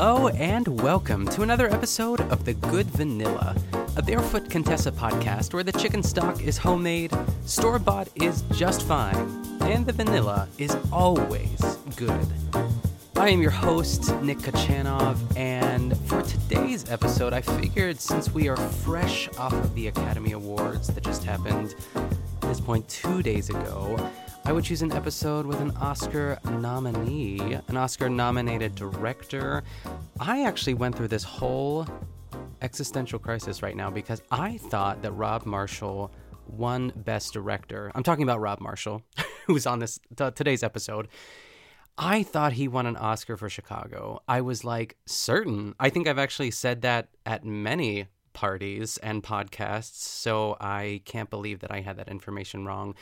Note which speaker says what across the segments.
Speaker 1: Hello and welcome to another episode of The Good Vanilla, a Barefoot Contessa podcast where the chicken stock is homemade, store bought is just fine, and the vanilla is always good. I am your host, Nick Kachanov, and for today's episode, I figured since we are fresh off of the Academy Awards that just happened at this point two days ago, I would choose an episode with an Oscar nominee, an Oscar nominated director. I actually went through this whole existential crisis right now because I thought that Rob Marshall won Best Director. I'm talking about Rob Marshall, who's on this t- today's episode. I thought he won an Oscar for Chicago. I was like certain. I think I've actually said that at many parties and podcasts, so I can't believe that I had that information wrong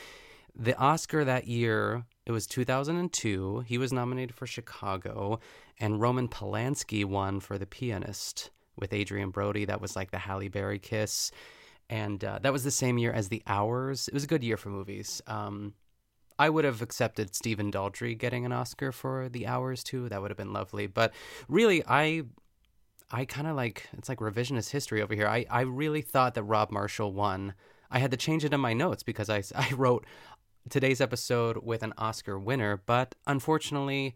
Speaker 1: the Oscar that year, it was 2002. He was nominated for Chicago, and Roman Polanski won for The Pianist with Adrien Brody. That was like the Halle Berry kiss. And uh, that was the same year as The Hours. It was a good year for movies. Um, I would have accepted Stephen Daldry getting an Oscar for The Hours too. That would have been lovely. But really, I I kind of like it's like revisionist history over here. I, I really thought that Rob Marshall won. I had to change it in my notes because I, I wrote today's episode with an Oscar winner, but unfortunately,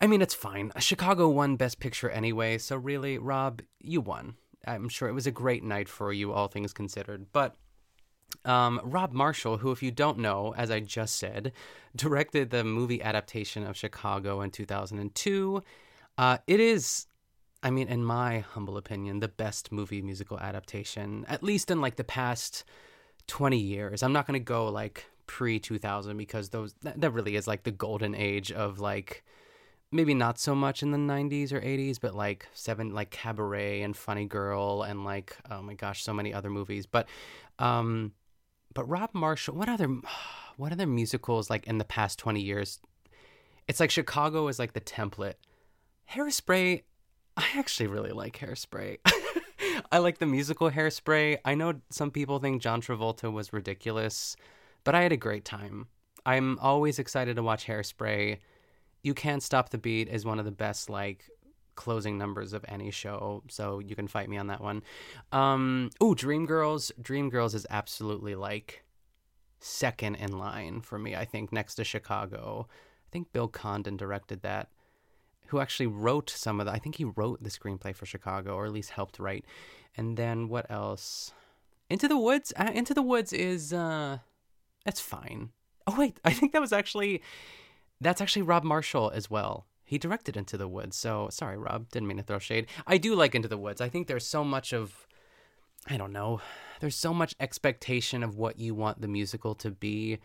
Speaker 1: I mean, it's fine. Chicago won Best Picture anyway, so really, Rob, you won. I'm sure it was a great night for you, all things considered. But um, Rob Marshall, who, if you don't know, as I just said, directed the movie adaptation of Chicago in 2002. Uh, it is, I mean, in my humble opinion, the best movie musical adaptation, at least in like the past 20 years. I'm not going to go like pre 2000 because those that, that really is like the golden age of like maybe not so much in the 90s or 80s but like seven like cabaret and funny girl and like oh my gosh so many other movies. But um but rob marshall what other what other musicals like in the past 20 years? It's like chicago is like the template. Hairspray i actually really like hairspray. I like the musical hairspray. I know some people think john travolta was ridiculous but I had a great time. I'm always excited to watch Hairspray. You Can't Stop the Beat is one of the best, like, closing numbers of any show, so you can fight me on that one. Um, ooh, Dreamgirls. Dreamgirls is absolutely, like, second in line for me, I think, next to Chicago. I think Bill Condon directed that who actually wrote some of the I think he wrote the screenplay for Chicago or at least helped write. And then what else? Into the Woods. Uh, Into the Woods is uh that's fine. Oh wait, I think that was actually that's actually Rob Marshall as well. He directed Into the Woods. So sorry, Rob, didn't mean to throw shade. I do like Into the Woods. I think there's so much of I don't know. There's so much expectation of what you want the musical to be.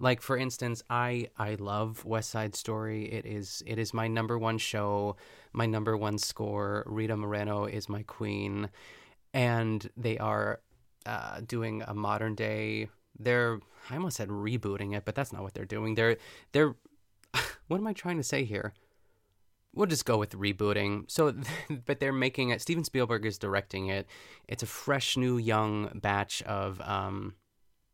Speaker 1: Like for instance, I I love West Side Story. It is it is my number one show, my number one score. Rita Moreno is my queen, and they are uh, doing a modern day they're I almost said rebooting it, but that's not what they're doing. They're they're what am I trying to say here? We'll just go with rebooting. So, but they're making it. Steven Spielberg is directing it. It's a fresh, new, young batch of, um,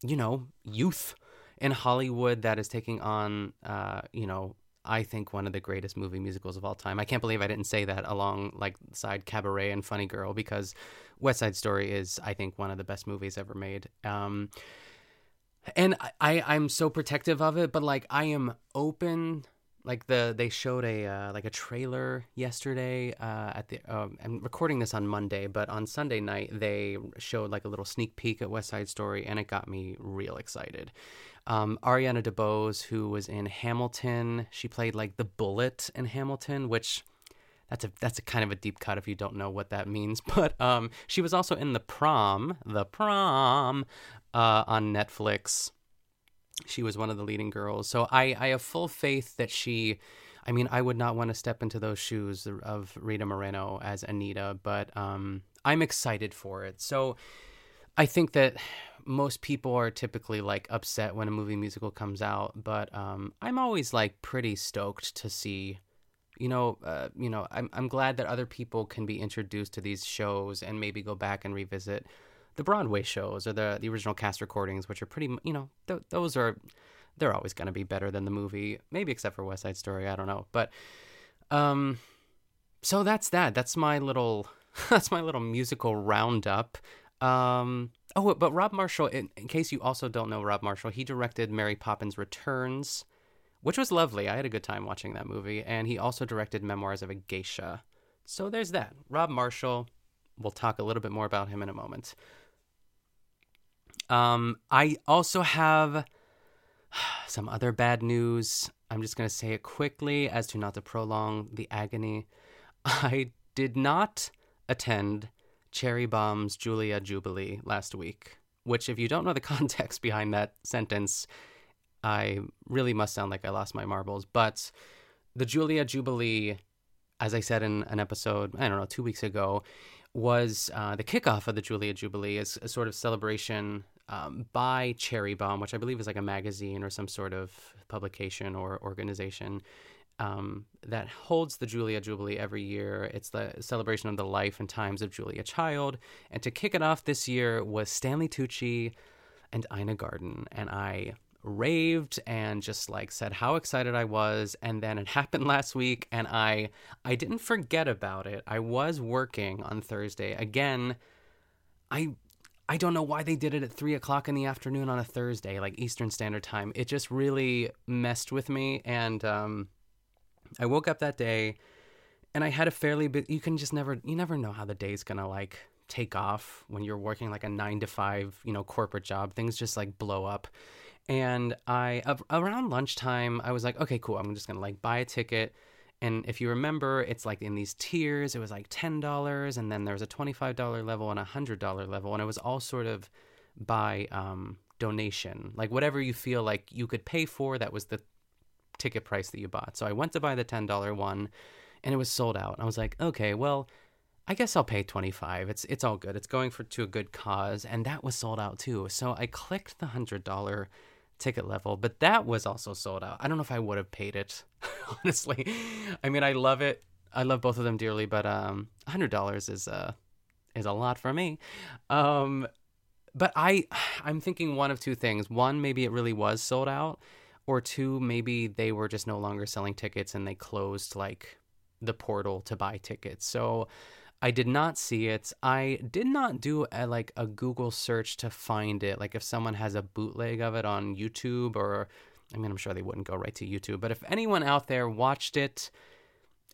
Speaker 1: you know, youth in Hollywood that is taking on, uh, you know, I think one of the greatest movie musicals of all time. I can't believe I didn't say that along like side Cabaret and Funny Girl because West Side Story is, I think, one of the best movies ever made. Um, and I, I am so protective of it, but like I am open. Like the they showed a uh, like a trailer yesterday uh, at the um, I'm recording this on Monday, but on Sunday night they showed like a little sneak peek at West Side Story, and it got me real excited. Um, Ariana DeBose, who was in Hamilton, she played like the bullet in Hamilton, which that's a that's a kind of a deep cut if you don't know what that means. But um, she was also in the prom, the prom, uh, on Netflix. She was one of the leading girls. So I, I have full faith that she, I mean, I would not want to step into those shoes of Rita Moreno as Anita, but um, I'm excited for it. So I think that most people are typically like upset when a movie musical comes out, but um, I'm always like pretty stoked to see. You know, uh, you know, I'm I'm glad that other people can be introduced to these shows and maybe go back and revisit the Broadway shows or the the original cast recordings, which are pretty, you know, th- those are they're always going to be better than the movie, maybe except for West Side Story. I don't know, but um, so that's that. That's my little that's my little musical roundup. Um, oh, but Rob Marshall, in, in, case you also don't know Rob Marshall, he directed Mary Poppins Returns, which was lovely. I had a good time watching that movie. And he also directed Memoirs of a Geisha. So there's that. Rob Marshall, we'll talk a little bit more about him in a moment. Um, I also have some other bad news. I'm just going to say it quickly as to not to prolong the agony. I did not attend Cherry Bombe's Julia Jubilee last week, which, if you don't know the context behind that sentence, I really must sound like I lost my marbles. But the Julia Jubilee, as I said in an episode, I don't know, two weeks ago, was uh, the kickoff of the Julia Jubilee as a sort of celebration um, by Cherry Bombe, which I believe is like a magazine or some sort of publication or organization um, that holds the Julia Jubilee every year. It's the celebration of the life and times of Julia Child. And to kick it off this year was Stanley Tucci and Ina Garten. And I raved and just like said how excited I was and then it happened last week and I I didn't forget about it. I was working on Thursday. Again, I I don't know why they did it at three o'clock in the afternoon on a Thursday, like Eastern Standard Time. It just really messed with me and um I woke up that day and I had a fairly bit you can just never you never know how the day's gonna like take off when you're working like a nine to five, you know, corporate job. Things just like blow up. And I around lunchtime, I was like, okay, cool. I'm just gonna like buy a ticket. And if you remember, it's like in these tiers. It was like ten dollars, and then there was a twenty-five dollar level and a hundred dollar level, and it was all sort of by um, donation, like whatever you feel like you could pay for. That was the ticket price that you bought. So I went to buy the $10 one and it was sold out. I was like, okay, well, I guess I'll pay 25. It's it's all good. It's going for to a good cause and that was sold out too. So I clicked the $100 ticket level, but that was also sold out. I don't know if I would have paid it, honestly. I mean, I love it. I love both of them dearly, but um $100 is uh is a lot for me. Um but I I'm thinking one of two things. One, maybe it really was sold out or two, maybe they were just no longer selling tickets and they closed like the portal to buy tickets. So I did not see it. I did not do a, like a Google search to find it. Like if someone has a bootleg of it on YouTube or I mean I'm sure they wouldn't go right to YouTube, but if anyone out there watched it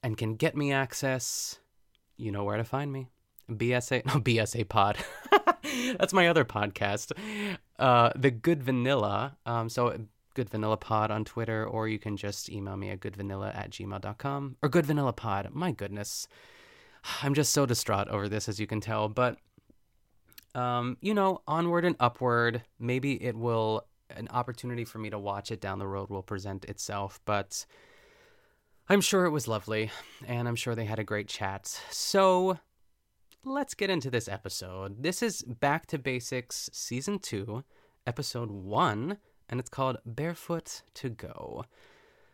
Speaker 1: and can get me access, you know where to find me. BSA no BSA pod. That's my other podcast. Uh The Good Vanilla. Um so Good Vanilla Pod on Twitter, or you can just email me at goodvanilla at gmail.com or Good Vanilla Pod. My goodness. I'm just so distraught over this, as you can tell. But, um, you know, onward and upward. Maybe it will, an opportunity for me to watch it down the road will present itself. But I'm sure it was lovely, and I'm sure they had a great chat. So let's get into this episode. This is Back to Basics Season 2, Episode 1 and it's called Barefoot to Go.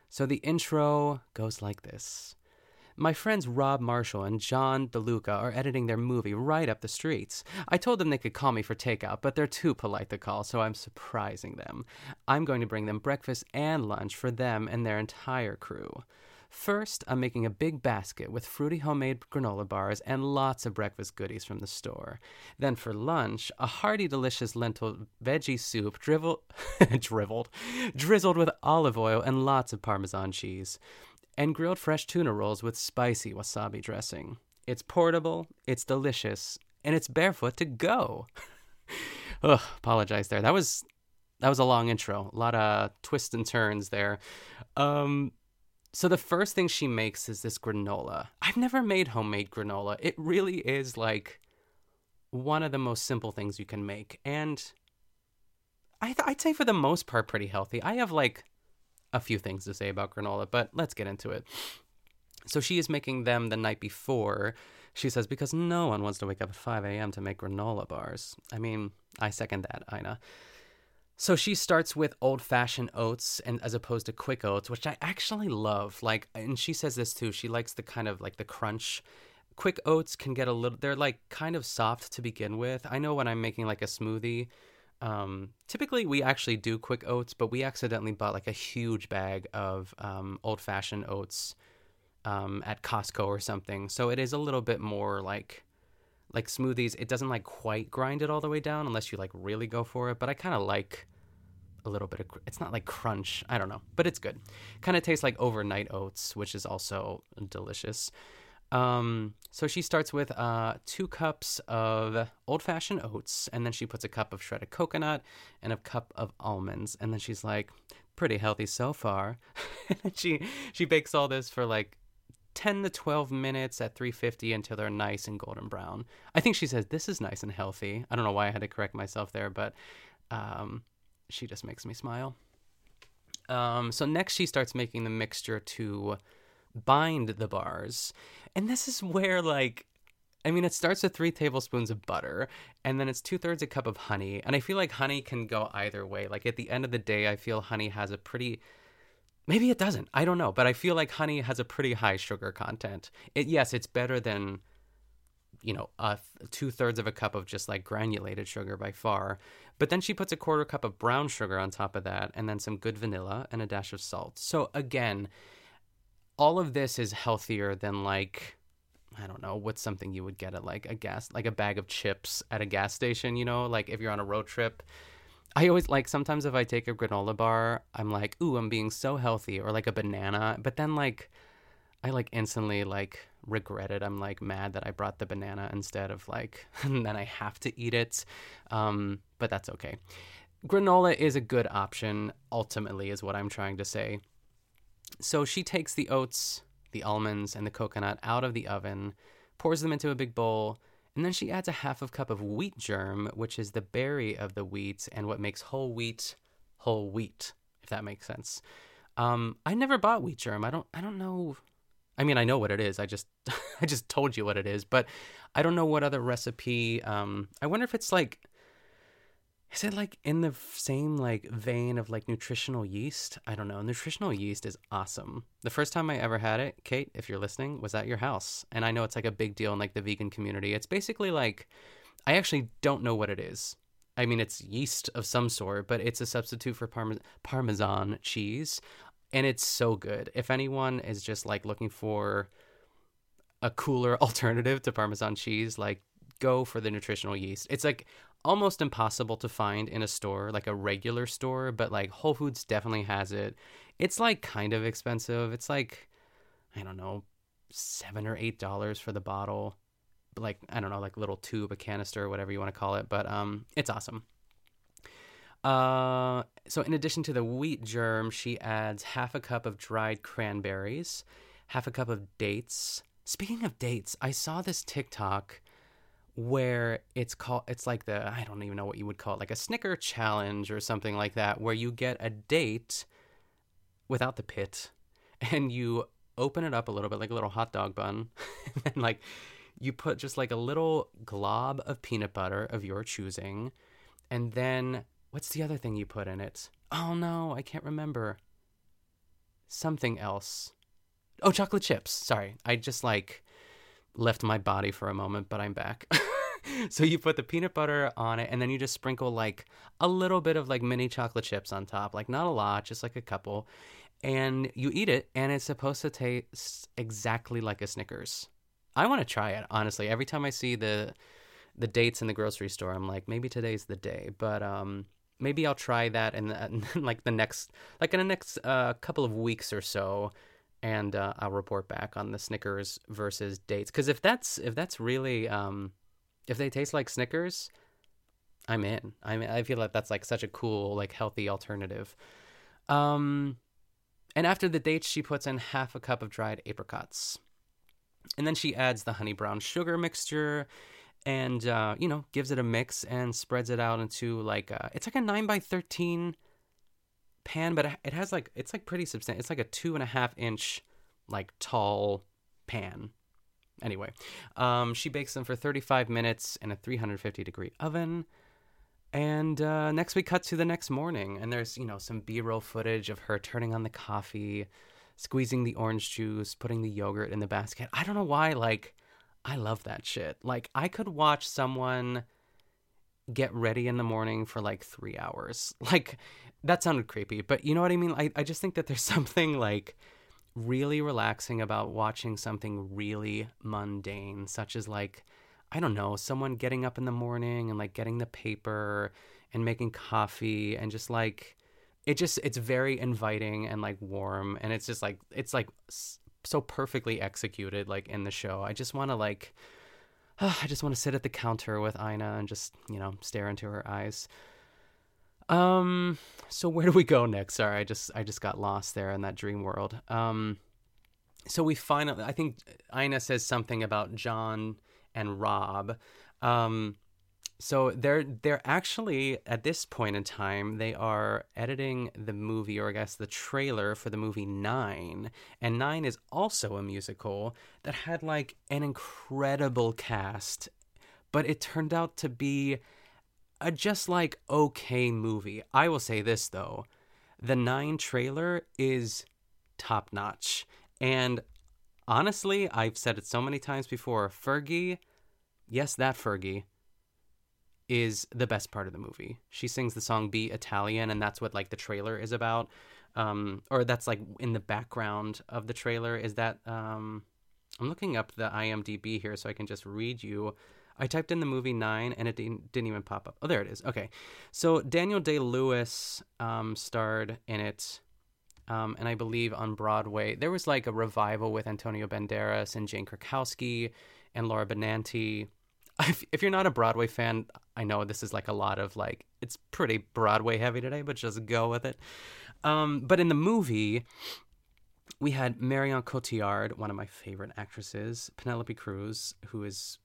Speaker 1: So the intro goes like this. My friends Rob Marshall and John DeLuca are editing their movie right up the streets. I told them they could call me for takeout, but they're too polite to call, so I'm surprising them. I'm going to bring them breakfast and lunch for them and their entire crew. First, I'm making a big basket with fruity homemade granola bars and lots of breakfast goodies from the store. Then for lunch, a hearty, delicious lentil veggie soup drivel- driveled, drizzled with olive oil and lots of Parmesan cheese, and grilled fresh tuna rolls with spicy wasabi dressing. It's portable, it's delicious, and it's barefoot to go. Ugh, apologize there. That was that was a long intro. A lot of twists and turns there. Um, so the first thing she makes is this granola. I've never made homemade granola. It really is like one of the most simple things you can make. And I th- I'd say for the most part pretty healthy. I have like a few things to say about granola, but let's get into it. So she is making them the night before. She says, because no one wants to wake up at 5 a.m. to make granola bars. I mean, I second that, Ina. So she starts with old fashioned oats and as opposed to quick oats, which I actually love. Like and she says this too. She likes the kind of like the crunch. Quick oats can get a little they're like kind of soft to begin with. I know when I'm making like a smoothie, um, typically we actually do quick oats, but we accidentally bought like a huge bag of um, old fashioned oats um, at Costco or something. So it is a little bit more like like smoothies. It doesn't like quite grind it all the way down unless you like really go for it. But I kind of like a little bit of. It's not like crunch. I don't know, but it's good. Kind of tastes like overnight oats, which is also delicious. Um, so she starts with uh, two cups of old fashioned oats, and then she puts a cup of shredded coconut and a cup of almonds, and then she's like, "Pretty healthy so far." she she bakes all this for like 10 to 12 minutes at 350 until they're nice and golden brown. I think she says this is nice and healthy. I don't know why I had to correct myself there, but um, she just makes me smile. Um, so next she starts making the mixture to bind the bars. And this is where like I mean, it starts with three tablespoons of butter, and then it's two thirds a cup of honey. And I feel like honey can go either way. Like at the end of the day, I feel honey has a pretty maybe it doesn't. I don't know, but I feel like honey has a pretty high sugar content. It yes, it's better than you know, uh, two thirds of a cup of just like granulated sugar by far. But then she puts a quarter cup of brown sugar on top of that, and then some good vanilla and a dash of salt. So again, all of this is healthier than like I don't know what's something you would get at like a gas like a bag of chips at a gas station. You know, like if you're on a road trip. I always like sometimes if I take a granola bar, I'm like, ooh, I'm being so healthy, or like a banana. But then like I like instantly like regret it. I'm like mad that I brought the banana instead of like, and then I have to eat it. Um, but that's okay. Granola is a good option, ultimately, is what I'm trying to say. So she takes the oats, the almonds, and the coconut out of the oven, pours them into a big bowl, and then she adds a half of cup of wheat germ, which is the berry of the wheat and what makes whole wheat whole wheat, if that makes sense. Um, I never bought wheat germ. I don't. I don't know I mean, I know what it is. I just I just told you what it is, but I don't know what other recipe. Um, I wonder if it's like is it like in the same like vein of like nutritional yeast? I don't know. Nutritional yeast is awesome. The first time I ever had it, Kate, if you're listening, was at your house. And I know it's like a big deal in like the vegan community. It's basically like I actually don't know what it is. I mean, it's yeast of some sort, but it's a substitute for parme- parmesan cheese and it's so good. If anyone is just like looking for a cooler alternative to Parmesan cheese, like go for the nutritional yeast. It's like almost impossible to find in a store, like a regular store, but like Whole Foods definitely has it. It's like kind of expensive. It's like, I don't know, seven or eight dollars for the bottle. Like, I don't know, like little tube, a canister, whatever you want to call it. But um, it's awesome. Uh, so in addition to the wheat germ, she adds half a cup of dried cranberries, half a cup of dates. Speaking of dates, I saw this TikTok where it's called it's like the I don't even know what you would call it, like a Snicker challenge or something like that, where you get a date without the pit and you open it up a little bit like a little hot dog bun and like you put just like a little glob of peanut butter of your choosing and then What's the other thing you put in it? Oh no, I can't remember. Something else. Oh, chocolate chips. Sorry. I just like left my body for a moment, but I'm back. so you put the peanut butter on it and then you just sprinkle like a little bit of like mini chocolate chips on top, like not a lot, just like a couple. And you eat it and it's supposed to taste exactly like a Snickers. I want to try it, honestly. Every time I see the the dates in the grocery store, I'm like, maybe today's the day. But um maybe I'll try that in, the, in like the next like in the next uh, couple of weeks or so, and uh, I'll report back on the Snickers versus dates. Because if that's if that's really um, if they taste like Snickers, I'm in. I mean, I feel like that's like such a cool like healthy alternative. Um, and after the dates, she puts in half a cup of dried apricots, and then she adds the honey brown sugar mixture and uh, you know gives it a mix and spreads it out into like a, it's like a nine by thirteen pan, but it has like it's like pretty substantial. It's like a two and a half inch like tall pan. Anyway, um, she bakes them for 35 minutes in a 350 degree oven. And uh, next we cut to the next morning, and there's you know some B-roll footage of her turning on the coffee, squeezing the orange juice, putting the yogurt in the basket. I don't know why, like I love that shit. Like I could watch someone get ready in the morning for like three hours. Like that sounded creepy, but you know what I mean? I, I just think that there's something like really relaxing about watching something really mundane, such as like, I don't know, someone getting up in the morning and like getting the paper and making coffee and just like, it just, it's very inviting and like warm. And it's just like, it's like so perfectly executed, like in the show. I just want to like, I just want to sit at the counter with Ina and just, you know, stare into her eyes. Um, so where do we go next? Sorry, I just I just got lost there in that dream world. Um, so we finally, I think Ina says something about John and Rob. Um, so they're they're actually at this point in time they are editing the movie or I guess the trailer for the movie 9 and 9 is also a musical that had like an incredible cast but it turned out to be a just like okay movie. I will say this though. The 9 trailer is top notch. And honestly, I've said it so many times before, Fergie, yes, that Fergie is the best part of the movie. She sings the song Be Italian and that's what like the trailer is about. Um or that's like in the background of the trailer is that um I'm looking up the IMDb here so I can just read you I typed in the movie Nine and it didn't, didn't even pop up. Oh, there it is. Okay. So Daniel Day Lewis um, starred in it. Um, and I believe on Broadway, there was like a revival with Antonio Banderas and Jane Krakowski and Laura Benanti. If, if you're not a Broadway fan, I know this is like a lot of like, it's pretty Broadway heavy today, but just go with it. Um, but in the movie, we had Marion Cotillard, one of my favorite actresses, Penelope Cruz, who is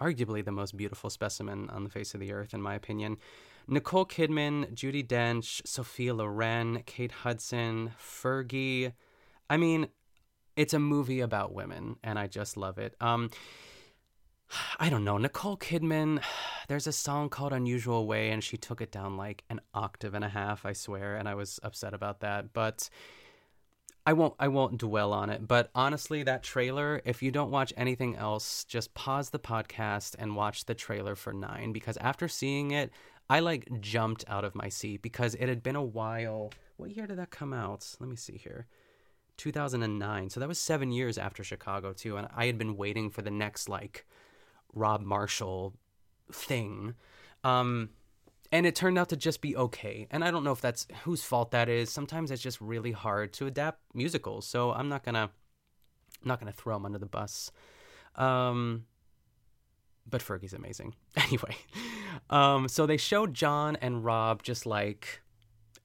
Speaker 1: arguably the most beautiful specimen on the face of the earth, in my opinion. Nicole Kidman, Judi Dench, Sophia Loren, Kate Hudson, Fergie. I mean, it's a movie about women, and I just love it. Um, I don't know. Nicole Kidman, there's a song called Unusual Way, and she took it down like an octave and a half, I swear, and I was upset about that. But I won't I won't dwell on it, but honestly that trailer, if you don't watch anything else, just pause the podcast and watch the trailer for 9 because after seeing it, I like jumped out of my seat because it had been a while. What year did that come out? Let me see here. 2009. So that was 7 years after Chicago too and I had been waiting for the next like Rob Marshall thing. Um and it turned out to just be okay. And I don't know if that's whose fault that is. Sometimes it's just really hard to adapt musicals, so I'm not gonna I'm not gonna throw him under the bus. Um, but Fergie's amazing. Anyway, um, so they showed John and Rob just like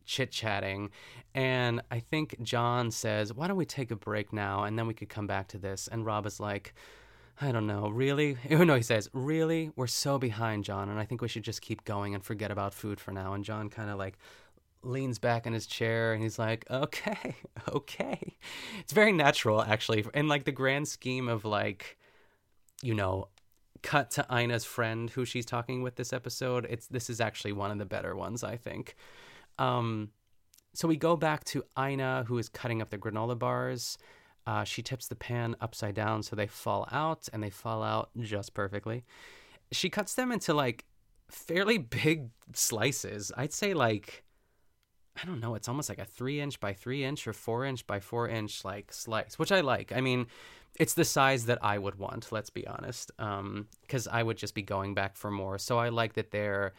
Speaker 1: chit chatting, and I think John says, "Why don't we take a break now, and then we could come back to this?" And Rob is like I don't know, really? Oh, no, he says, really? We're so behind, John, and I think we should just keep going and forget about food for now. And John kind of like leans back in his chair and he's like, okay, okay. It's very natural, actually. In like the grand scheme of like, you know, cut to Ina's friend who she's talking with this episode, it's this is actually one of the better ones, I think. Um, so we go back to Ina, who is cutting up the granola bars. Uh, she tips the pan upside down so they fall out, and they fall out just perfectly. She cuts them into like fairly big slices. I'd say like I don't know, it's almost like a three inch by three inch or four inch by four inch like slice, which I like. I mean, it's the size that I would want, let's be honest. Um, because I would just be going back for more. So I like that they're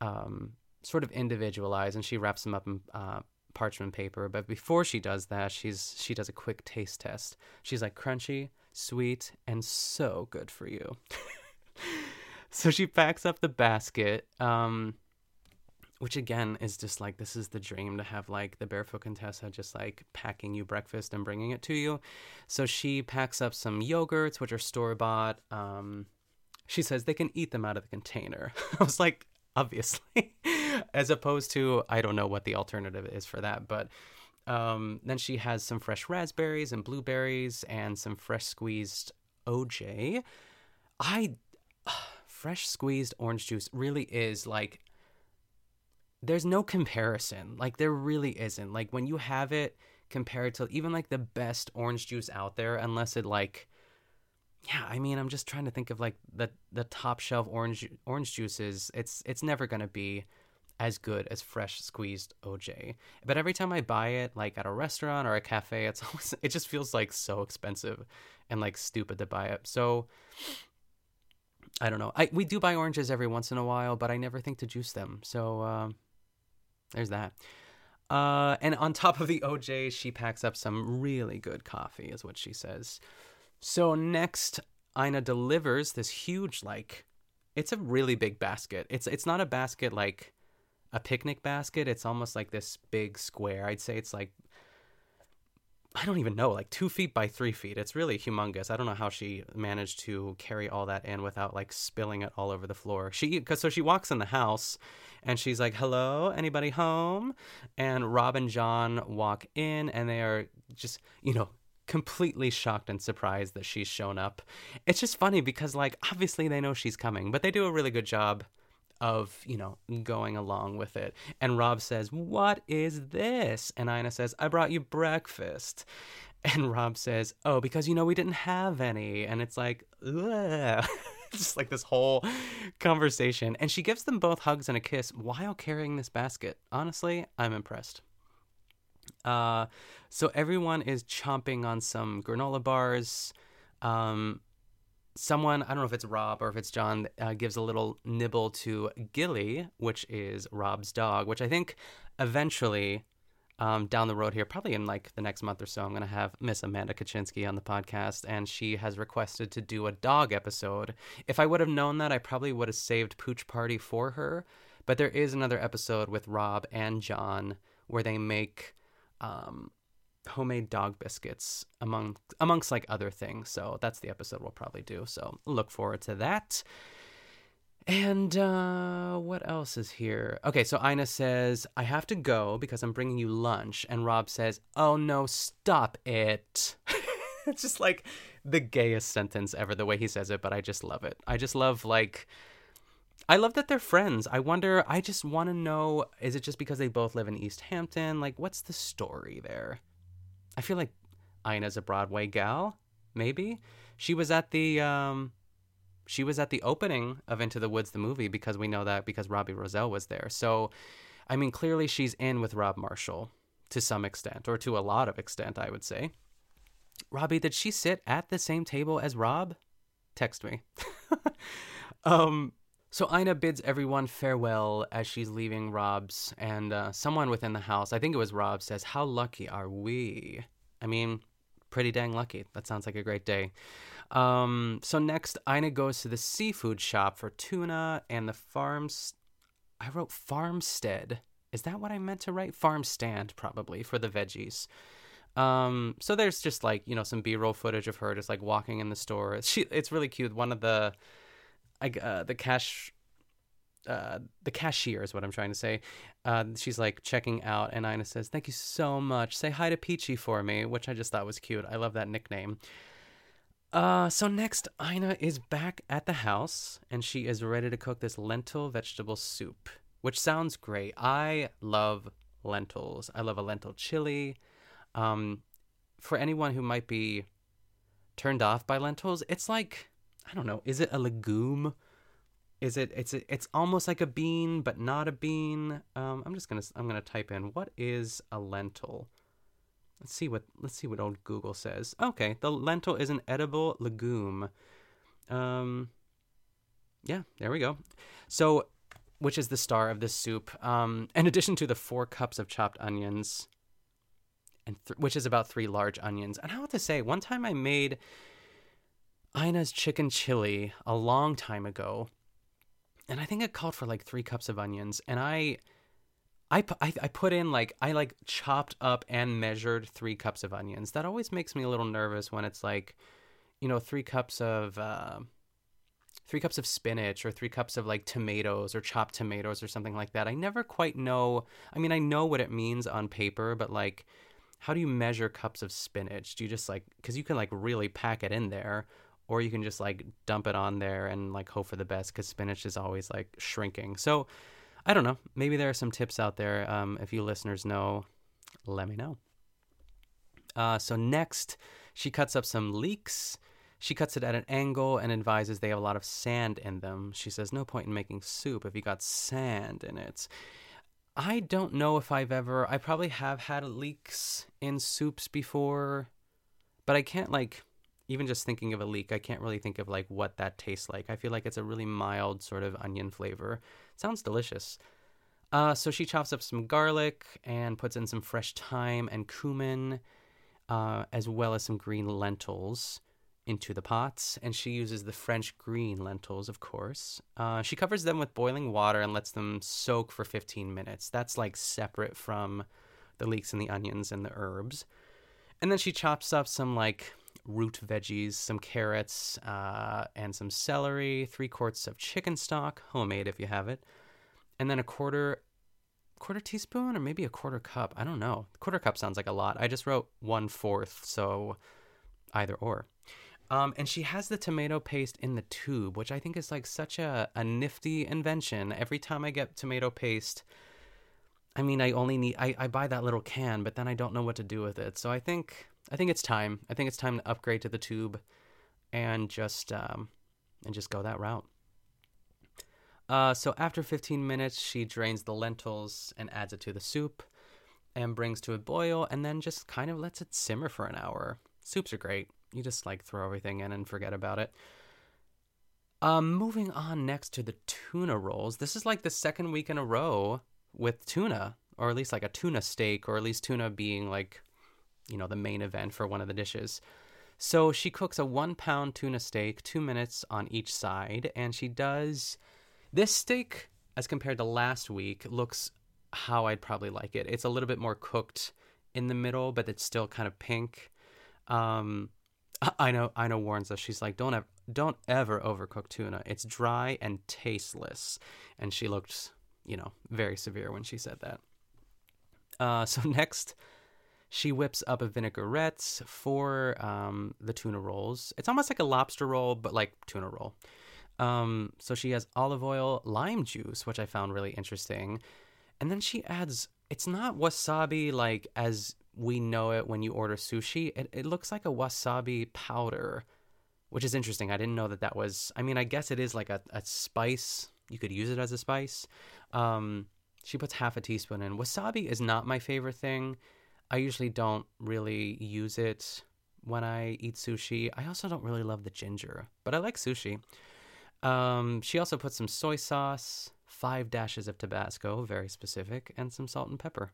Speaker 1: um sort of individualized and she wraps them up in uh, parchment paper. But before she does that, she's she does a quick taste test. She's like crunchy, sweet, and so good for you. so she packs up the basket. Um, which again is just like this is the dream to have like the barefoot contessa just like packing you breakfast and bringing it to you so she packs up some yogurts which are store bought um, she says they can eat them out of the container i was like obviously, as opposed to I don't know what the alternative is for that, but um, then she has some fresh raspberries and blueberries and some fresh squeezed OJ. I fresh squeezed orange juice really is like there's no comparison. Like there really isn't. Like when you have it compared to even like the best orange juice out there unless it like yeah, I mean, I'm just trying to think of like the the top shelf orange orange juices. It's it's never gonna be as good as fresh squeezed OJ. But every time I buy it, like at a restaurant or a cafe, it's always it just feels like so expensive and like stupid to buy it. So I don't know. I we do buy oranges every once in a while, but I never think to juice them. So um, there's that. Uh, and on top of the OJ, she packs up some really good coffee, is what she says. So next, Ina delivers this huge, like, it's a really big basket. It's it's not a basket like a picnic basket. It's almost like this big square. I'd say it's like I don't even know, like two feet by three feet. It's really humongous. I don't know how she managed to carry all that in without like spilling it all over the floor. She, cause so she walks in the house and she's like, hello, anybody home? And Rob and John walk in and they are just, you know, completely shocked and surprised that she's shown up. It's just funny because like obviously they know she's coming, but they do a really good job of, you know, going along with it. And Rob says, What is this? And Ina says, I brought you breakfast. And Rob says, Oh, because, you know, we didn't have any. And it's like, just like this whole conversation. And she gives them both hugs and a kiss while carrying this basket. Honestly, I'm impressed. Uh, so everyone is chomping on some granola bars. Um, someone, I don't know if it's Rob or if it's John, uh, gives a little nibble to Gilly, which is Rob's dog, which I think eventually um, down the road here, probably in like the next month or so, I'm going to have Miss Amanda Kaczynski on the podcast, and she has requested to do a dog episode. If I would have known that, I probably would have saved Pooch Party for her. But there is another episode with Rob and John where they make um, homemade dog biscuits among amongst like other things. So that's the episode we'll probably do. So look forward to that. And uh, what else is here? Okay, so Ina says, I have to go because I'm bringing you lunch. And Rob says, Oh no, stop it. it's just like the gayest sentence ever, the way he says it, but I just love it. I just love, like, I love that they're friends. I wonder, I just want to know is it just because they both live in East Hampton? Like, what's the story there? I feel like Ina's a Broadway gal, maybe. She was at the um she was at the opening of Into the Woods the movie because we know that because Robbie Roselle was there. So I mean clearly she's in with Rob Marshall to some extent or to a lot of extent, I would say. Robbie, did she sit at the same table as Rob? Text me. um so Ina bids everyone farewell as she's leaving Rob's, and uh, someone within the house, I think it was Rob, says, How lucky are we? I mean, pretty dang lucky. That sounds like a great day. Um, so next, Ina goes to the seafood shop for tuna and the farms. I wrote farmstead. Is that what I meant to write? Farm stand, probably, for the veggies. Um, so there's just like, you know, some B roll footage of her just like walking in the store. She, it's really cute. One of the I, uh, the cash uh, the cashier is what I'm trying to say. Uh, she's like checking out, and Ina says, "Thank you so much. Say hi to Peachy for me," which I just thought was cute. I love that nickname. Uh, so next, Ina is back at the house, and she is ready to cook this lentil vegetable soup, which sounds great. I love lentils. I love a lentil chili. Um, for anyone who might be turned off by lentils, it's like I don't know. Is it a legume? Is it? It's it's almost like a bean, but not a bean. Um, I'm just gonna I'm gonna type in what is a lentil. Let's see what let's see what old Google says. Okay, the lentil is an edible legume. Um, yeah, there we go. So, which is the star of this soup? Um, in addition to the four cups of chopped onions, and th- which is about three large onions. And I have to say, one time I made Ina's chicken chili a long time ago, and I think it called for like three cups of onions, and I. I, I, I put in like I like chopped up and measured three cups of onions. That always makes me a little nervous when it's like, you know, three cups of uh, three cups of spinach or three cups of like tomatoes or chopped tomatoes or something like that. I never quite know. I mean, I know what it means on paper, but like, how do you measure cups of spinach? Do you just like because you can like really pack it in there, or you can just like dump it on there and like hope for the best because spinach is always like shrinking. So I don't know. Maybe there are some tips out there. Um, if you listeners know, let me know. Uh, so next, she cuts up some leeks. She cuts it at an angle and advises they have a lot of sand in them. She says, No point in making soup if you got sand in it. I don't know if I've ever. I probably have had leeks in soups before, but I can't like even just thinking of a leek. I can't really think of like what that tastes like. I feel like it's a really mild sort of onion flavor. sounds delicious. Uh, so she chops up some garlic and puts in some fresh thyme and cumin, uh, as well as some green lentils into the pots. And she uses the French green lentils, of course. Uh, she covers them with boiling water and lets them soak for 15 minutes. That's like separate from the leeks and the onions and the herbs. And then she chops up some like root veggies, some carrots, uh, and some celery, three quarts of chicken stock, homemade if you have it, and then a quarter quarter teaspoon or maybe a quarter cup. I don't know. Quarter cup sounds like a lot. I just wrote one fourth, so either or. Um, and she has the tomato paste in the tube, which I think is like such a, a nifty invention. Every time I get tomato paste, I mean, I only need I, I buy that little can, but then I don't know what to do with it. So I think I think it's time. I think it's time to upgrade to the tube, and just um, and just go that route. Uh, so after 15 minutes, she drains the lentils and adds it to the soup, and brings to a boil, and then just kind of lets it simmer for an hour. Soups are great. You just like throw everything in and forget about it. Um, moving on next to the tuna rolls. This is like the second week in a row with tuna, or at least like a tuna steak, or at least tuna being like you know, the main event for one of the dishes. So she cooks a one pound tuna steak, two minutes on each side, and she does this steak, as compared to last week, looks how I'd probably like it. It's a little bit more cooked in the middle, but it's still kind of pink. Um, I know, I know. Warns us. She's like, don't ever, don't ever overcook tuna. It's dry and tasteless. And she looked, you know, very severe when she said that. Uh, so next, she whips up a vinaigrette for um, the tuna rolls. It's almost like a lobster roll, but like tuna roll. Um, so she has olive oil, lime juice, which I found really interesting. And then she adds, it's not wasabi like as we know it when you order sushi. It, it looks like a wasabi powder, which is interesting. I didn't know that that was, I mean, I guess it is like a, a spice. You could use it as a spice. Um, she puts half a teaspoon in. Wasabi is not my favorite thing. I usually don't really use it when I eat sushi. I also don't really love the ginger, but I like sushi. Um, she also put some soy sauce, five dashes of Tabasco, very specific, and some salt and pepper.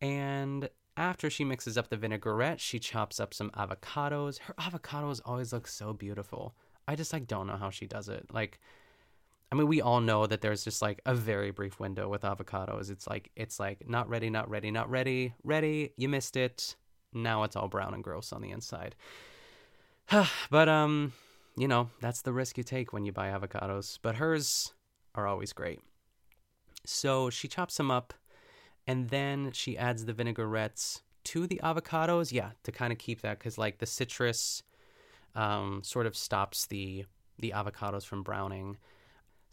Speaker 1: And after she mixes up the vinaigrette, she chops up some avocados. Her avocados always look so beautiful. I just like don't know how she does it. Like I mean, we all know that there's just like a very brief window with avocados. It's like it's like not ready, not ready, not ready, ready. You missed it. Now it's all brown and gross on the inside. but um, you know that's the risk you take when you buy avocados. But hers are always great. So she chops them up, and then she adds the vinaigrettes to the avocados. Yeah, to kind of keep that because like the citrus, um, sort of stops the the avocados from browning.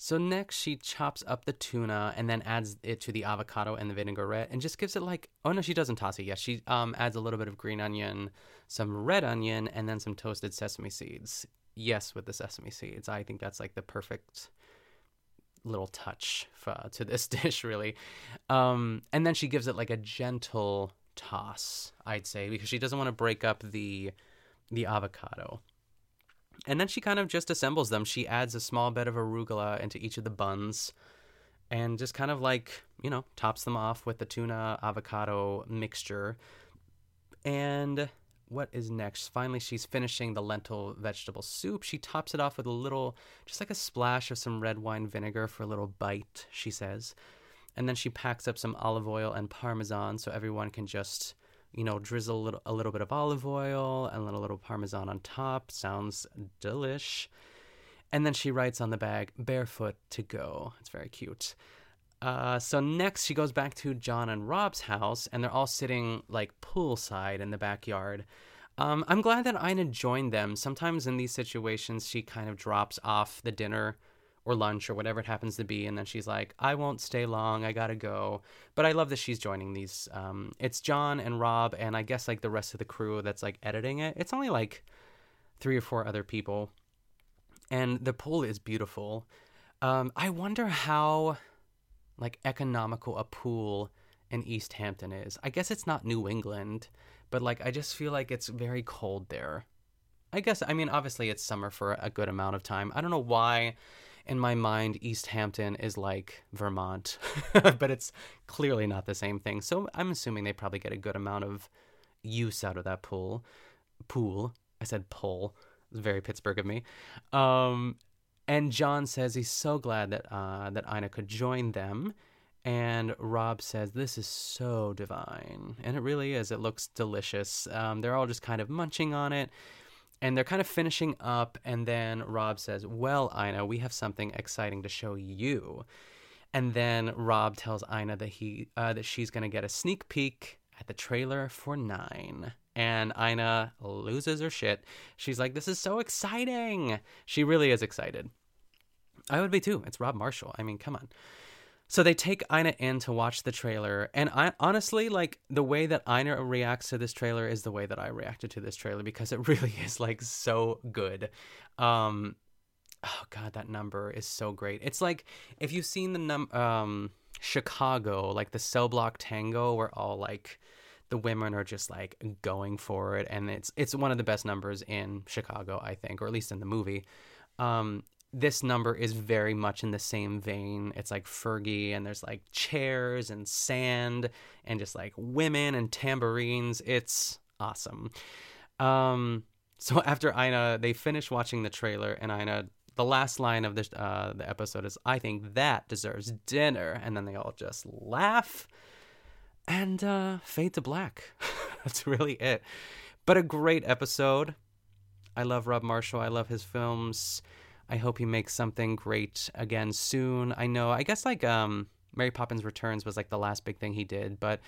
Speaker 1: So next she chops up the tuna and then adds it to the avocado and the vinaigrette and just gives it like oh no she doesn't toss it yet. She um adds a little bit of green onion, some red onion and then some toasted sesame seeds. Yes, with the sesame seeds. I think that's like the perfect little touch for, to this dish really. Um and then she gives it like a gentle toss, I'd say, because she doesn't want to break up the the avocado. And then she kind of just assembles them. She adds a small bit of arugula into each of the buns and just kind of like, you know, tops them off with the tuna avocado mixture. And what is next? Finally, she's finishing the lentil vegetable soup. She tops it off with a little, just like a splash of some red wine vinegar for a little bite, she says. And then she packs up some olive oil and parmesan so everyone can just you know, drizzle a little, a little bit of olive oil and then a little parmesan on top. Sounds delish. And then she writes on the bag, barefoot to go. It's very cute. Uh, so next, she goes back to John and Rob's house, and they're all sitting like poolside in the backyard. Um, I'm glad that Ina joined them. Sometimes in these situations, she kind of drops off the dinner or lunch or whatever it happens to be and then she's like i won't stay long i gotta go but i love that she's joining these um, it's john and rob and i guess like the rest of the crew that's like editing it it's only like three or four other people and the pool is beautiful um, i wonder how like economical a pool in East Hampton is. I guess it's not New England, but like I just feel like it's very cold there. I guess I mean obviously it's summer for a good amount of time. I don't know why in my mind East Hampton is like Vermont, but it's clearly not the same thing. So I'm assuming they probably get a good amount of use out of that pool. Pool. I said. It's very Pittsburgh of me. Um, and John says he's so glad that uh, that Ina could join them. And Rob says, This is so divine. And it really is. It looks delicious. Um, they're all just kind of munching on it. And they're kind of finishing up. And then Rob says, Well, Ina, we have something exciting to show you. And then Rob tells Ina that he uh, that she's going to get a sneak peek at the trailer for Nine. And Ina loses her shit. She's like, This is so exciting. She really is excited. I would be too. It's Rob Marshall. I mean, come on. So they take Ina in to watch the trailer, and I honestly like the way that Ina reacts to this trailer is the way that I reacted to this trailer because it really is like so good. Um, oh god, that number is so great. It's like if you've seen the num um Chicago, like the cell block tango, where all like the women are just like going for it, and it's it's one of the best numbers in Chicago, I think, or at least in the movie. Um, this number is very much in the same vein. It's like Fergie, and there's like chairs and sand, and just like women and tambourines. It's awesome. Um, so after Ina, they finish watching the trailer, and Ina, the last line of the uh, the episode is, "I think that deserves dinner," and then they all just laugh and uh, fade to black. That's really it. But a great episode. I love Rob Marshall. I love his films. I hope he makes something great again soon. I know, I guess like um, Mary Poppins Returns was like the last big thing he did, but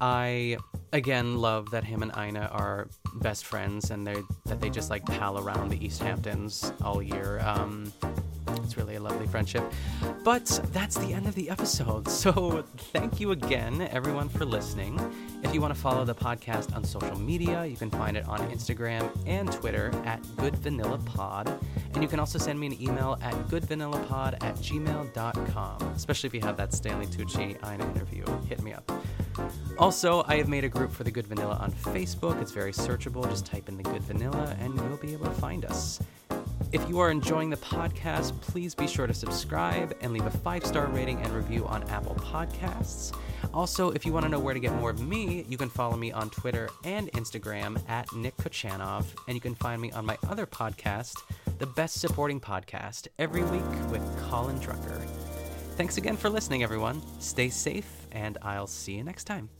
Speaker 1: I again love that him and Ina are best friends and they that they just like pal around the East Hamptons all year. Um, it's really a lovely friendship. But that's the end of the episode. So thank you again, everyone, for listening. If you want to follow the podcast on social media, you can find it on Instagram and Twitter at Good Vanilla Pod. And you can also send me an email at goodvanillapod at gmail.com, especially if you have that Stanley Tucci Ina interview. Hit me up. Also, I have made a group for the Good Vanilla on Facebook. It's very searchable. Just type in the Good Vanilla and you'll be able to find us. If you are enjoying the podcast, please be sure to subscribe and leave a five star rating and review on Apple Podcasts. Also, if you want to know where to get more of me, you can follow me on Twitter and Instagram at Nick Kochanov, and you can find me on my other podcast, The Best Supporting Podcast, every week with Colin Drucker. Thanks again for listening, everyone. Stay safe, and I'll see you next time.